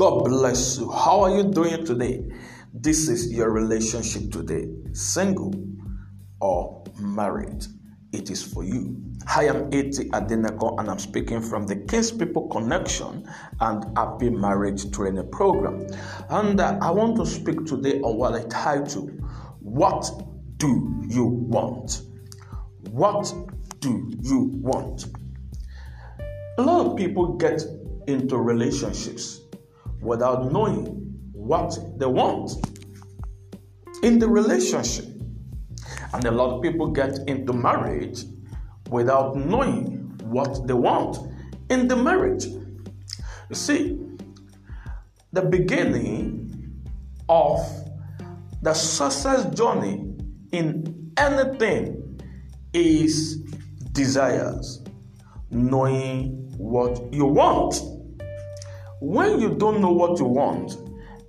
God bless you. How are you doing today? This is your relationship today, single or married. It is for you. Hi, I am Eti Adeneko and I'm speaking from the King's People Connection and Happy Marriage Training Program. And uh, I want to speak today on what I title What Do You Want? What do you want? A lot of people get into relationships without knowing what they want in the relationship. And a lot of people get into marriage without knowing what they want in the marriage. You see, the beginning of the success journey in anything is desires, knowing what you want. When you don't know what you want,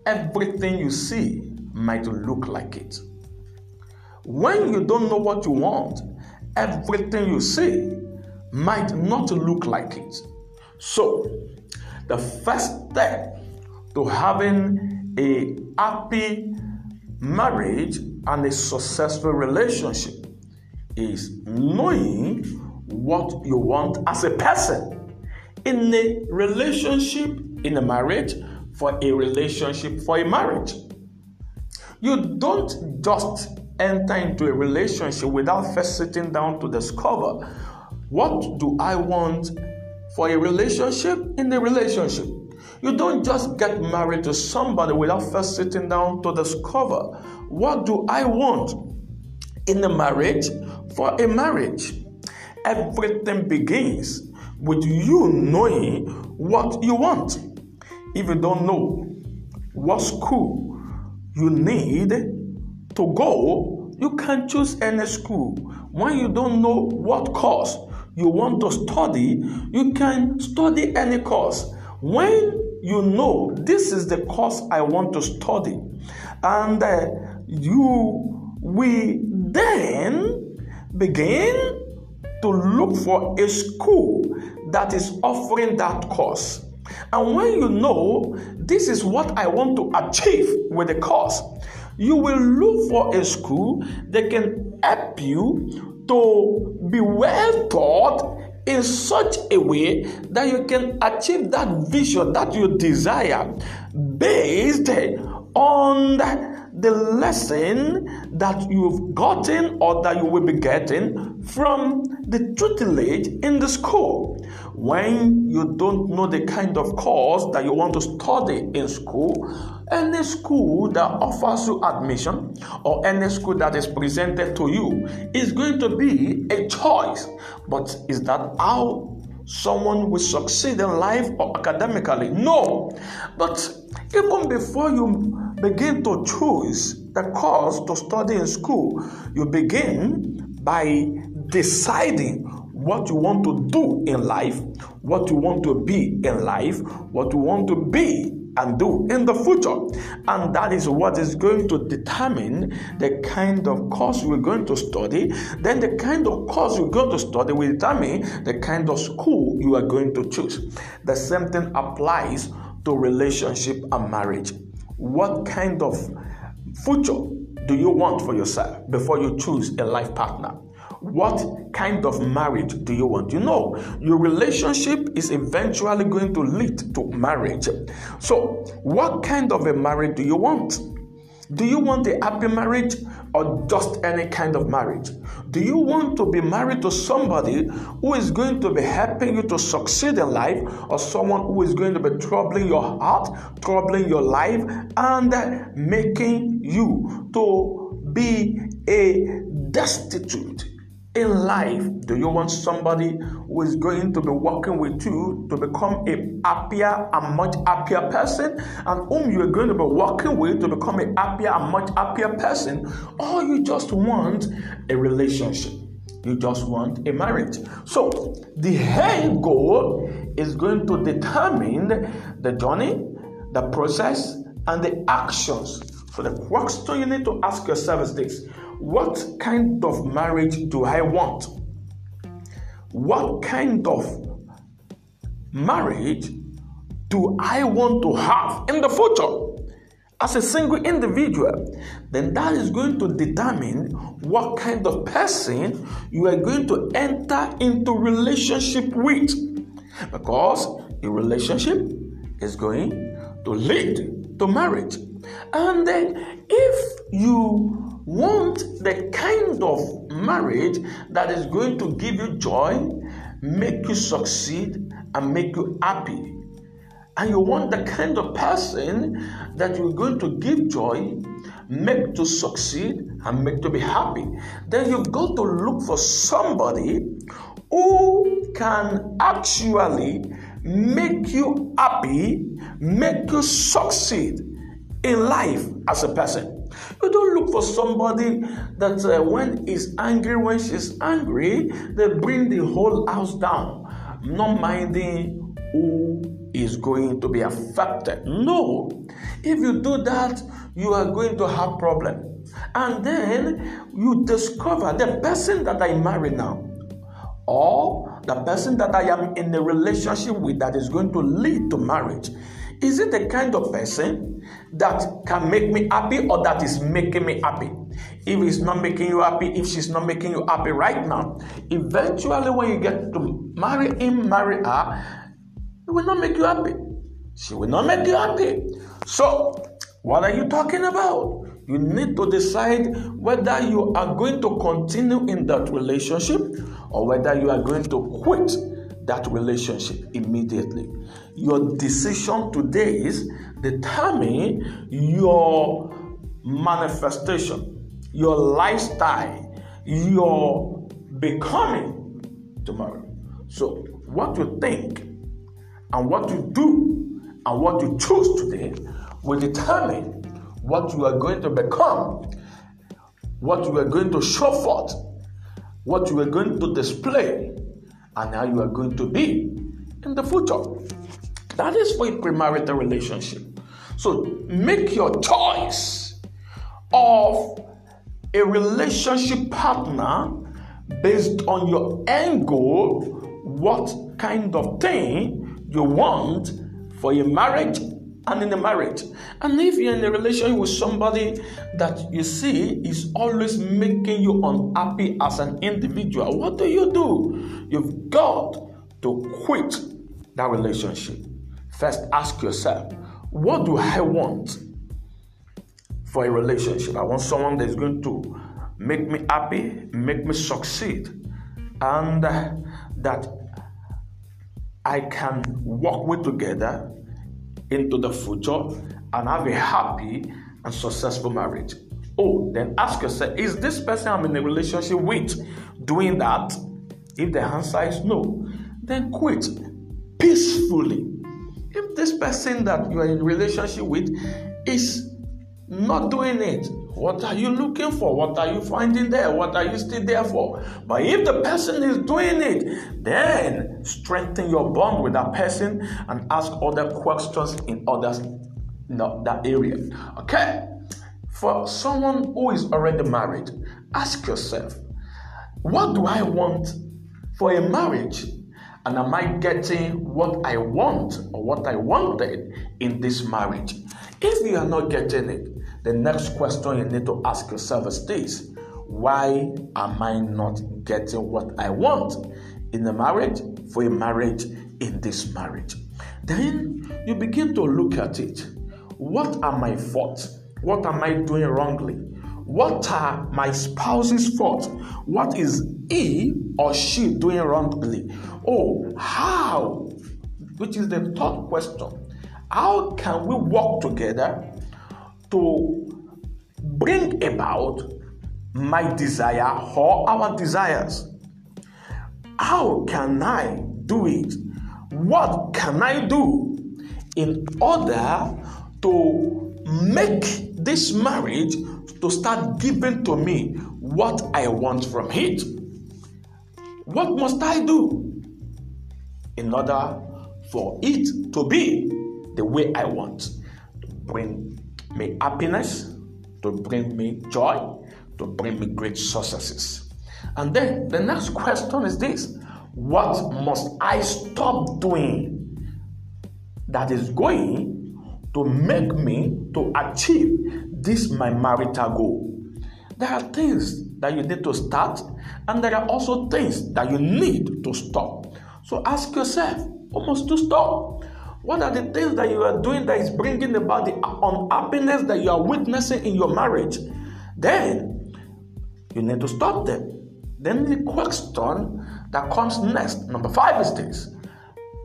everything you see might look like it. When you don't know what you want, everything you see might not look like it. So, the first step to having a happy marriage and a successful relationship is knowing what you want as a person in a relationship, in a marriage, for a relationship, for a marriage. You don't just enter into a relationship without first sitting down to discover what do I want for a relationship in the relationship. You don't just get married to somebody without first sitting down to discover what do I want in a marriage for a marriage. Everything begins with you knowing what you want. If you don't know what school you need to go, you can choose any school. When you don't know what course you want to study, you can study any course. When you know this is the course I want to study, and uh, you will then begin to look for a school that is offering that course. And when you know this is what I want to achieve with the course, you will look for a school that can help you to be well taught in such a way that you can achieve that vision that you desire based on the lesson that you've gotten or that you will be getting from the tutelage in the school. When you don't know the kind of course that you want to study in school, any school that offers you admission or any school that is presented to you is going to be a choice. But is that how someone will succeed in life or academically? No. But even before you begin to choose the course to study in school, you begin by deciding what you want to do in life, what you want to be in life, what you want to be and do in the future. And that is what is going to determine the kind of course we're going to study. Then, the kind of course you're going to study will determine the kind of school you are going to choose. The same thing applies to relationship and marriage. What kind of future do you want for yourself before you choose a life partner? What kind of marriage do you want? You know, your relationship is eventually going to lead to marriage. So, what kind of a marriage do you want? Do you want a happy marriage or just any kind of marriage? Do you want to be married to somebody who is going to be helping you to succeed in life or someone who is going to be troubling your heart, troubling your life, and making you to be a destitute in life, do you want somebody who is going to be working with you to become a happier and much happier person, and whom you are going to be working with to become a happier and much happier person, or you just want a relationship? You just want a marriage. So, the end goal is going to determine the journey, the process, and the actions. So, the question you need to ask yourself is this what kind of marriage do I want? What kind of marriage do I want to have in the future as a single individual, then that is going to determine what kind of person you are going to enter into relationship with. Because a relationship is going to lead to marriage. And then if you want the kind of marriage that is going to give you joy, make you succeed, and make you happy, and you want the kind of person that you're going to give joy, make to succeed, and make to be happy, then you've got to look for somebody who can actually make you happy, make you succeed in life as a person. You don't look for somebody that uh, when he's angry, when she's angry, they bring the whole house down, not minding who is going to be affected. No. If you do that, you are going to have problem. And then you discover the person that I marry now or the person that I am in a relationship with that is going to lead to marriage. Is it the kind of person that can make me happy or that is making me happy? If it's not making you happy, if she's not making you happy right now, eventually when you get to marry him, marry her, it will not make you happy. She will not make you happy. So, what are you talking about? You need to decide whether you are going to continue in that relationship or whether you are going to quit that relationship immediately. Your decision today is determine your manifestation, your lifestyle, your becoming tomorrow. So, what you think and what you do and what you choose today will determine what you are going to become, what you are going to show forth, what you are going to display, and how you are going to be in the future. That is for a premarital relationship. So make your choice of a relationship partner based on your end goal, what kind of thing you want for your marriage and in a marriage. And if you're in a relationship with somebody that you see is always making you unhappy as an individual, what do you do? You've got to quit that relationship. First, ask yourself, what do I want for a relationship? I want someone that's going to make me happy, make me succeed, and that I can work with together into the future and have a happy and successful marriage. Oh, then ask yourself, is this person I'm in a relationship with doing that? If the answer is no, then quit peacefully. If this person that you are in relationship with is not doing it, what are you looking for? What are you finding there? What are you still there for? But if the person is doing it, then strengthen your bond with that person and ask other questions in others in that area. Okay? For someone who is already married, ask yourself, what do I want for a marriage? And am I getting what I want or what I wanted in this marriage? If you are not getting it, the next question you need to ask yourself is this Why am I not getting what I want in a marriage, for a marriage, in this marriage? Then you begin to look at it. What are my faults? What am I doing wrongly? What are my spouse's faults? What is he or she doing wrongly? Oh, how? Which is the third question. How can we work together to bring about my desire or our desires. How can I do it? What can I do in order to make this marriage to start giving to me what I want from it? What must I do in order for it to be the way I want? Bring me happiness, to bring me joy, to bring me great successes. And then the next question is this What must I stop doing that is going to make me to achieve this my marital goal. There are things that you need to start, and there are also things that you need to stop. So ask yourself, what must to stop. What are the things that you are doing that is bringing about the unhappiness that you are witnessing in your marriage? Then you need to stop them. Then the question that comes next, number five, is this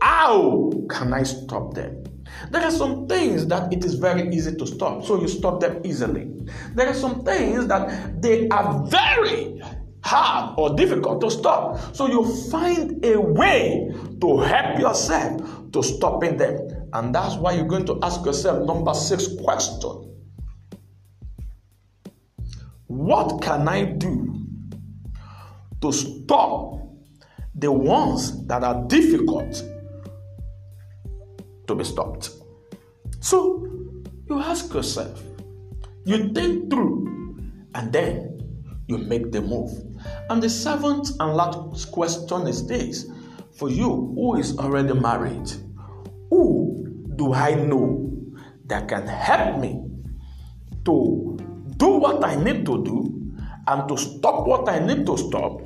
How can I stop them? There are some things that it is very easy to stop, so you stop them easily. There are some things that they are very hard or difficult to stop, so you find a way to help yourself to stopping them. And that's why you're going to ask yourself number six question What can I do to stop the ones that are difficult to be stopped. So you ask yourself, you think through, and then you make the move. And the seventh and last question is this for you who is already married, who do I know that can help me to do what I need to do and to stop what I need to stop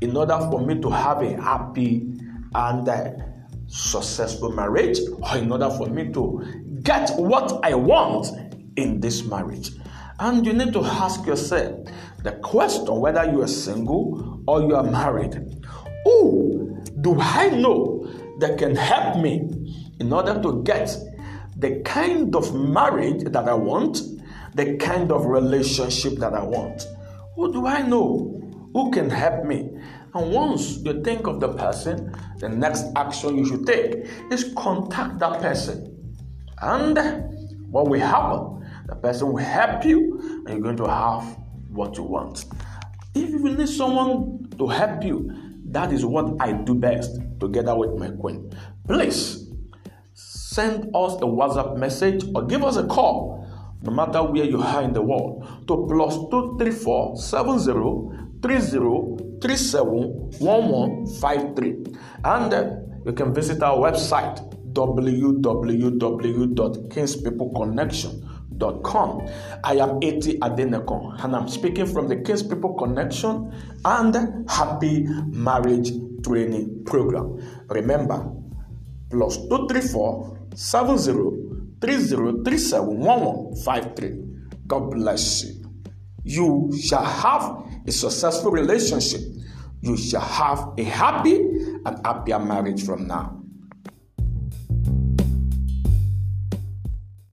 in order for me to have a happy and uh, successful marriage or in order for me to get what I want in this marriage. And you need to ask yourself the question whether you are single or you are married. Who do I know that can help me in order to get the kind of marriage that I want, the kind of relationship that I want? Who do I know who can help me? And once you think of the person, the next action you should take is contact that person. And what will happen? The person will help you, and you're going to have what you want. If you need someone to help you, that is what I do best together with my queen. Please send us a WhatsApp message or give us a call, no matter where you are in the world, to plus 234 70 30371153. And uh, you can visit our website www.kingspeopleconnection.com. I am Eti Adenekon and I'm speaking from the Kings People Connection and Happy Marriage Training Program. Remember, plus 234 70 God bless you. You shall have a successful relationship, you shall have a happy and happier marriage from now.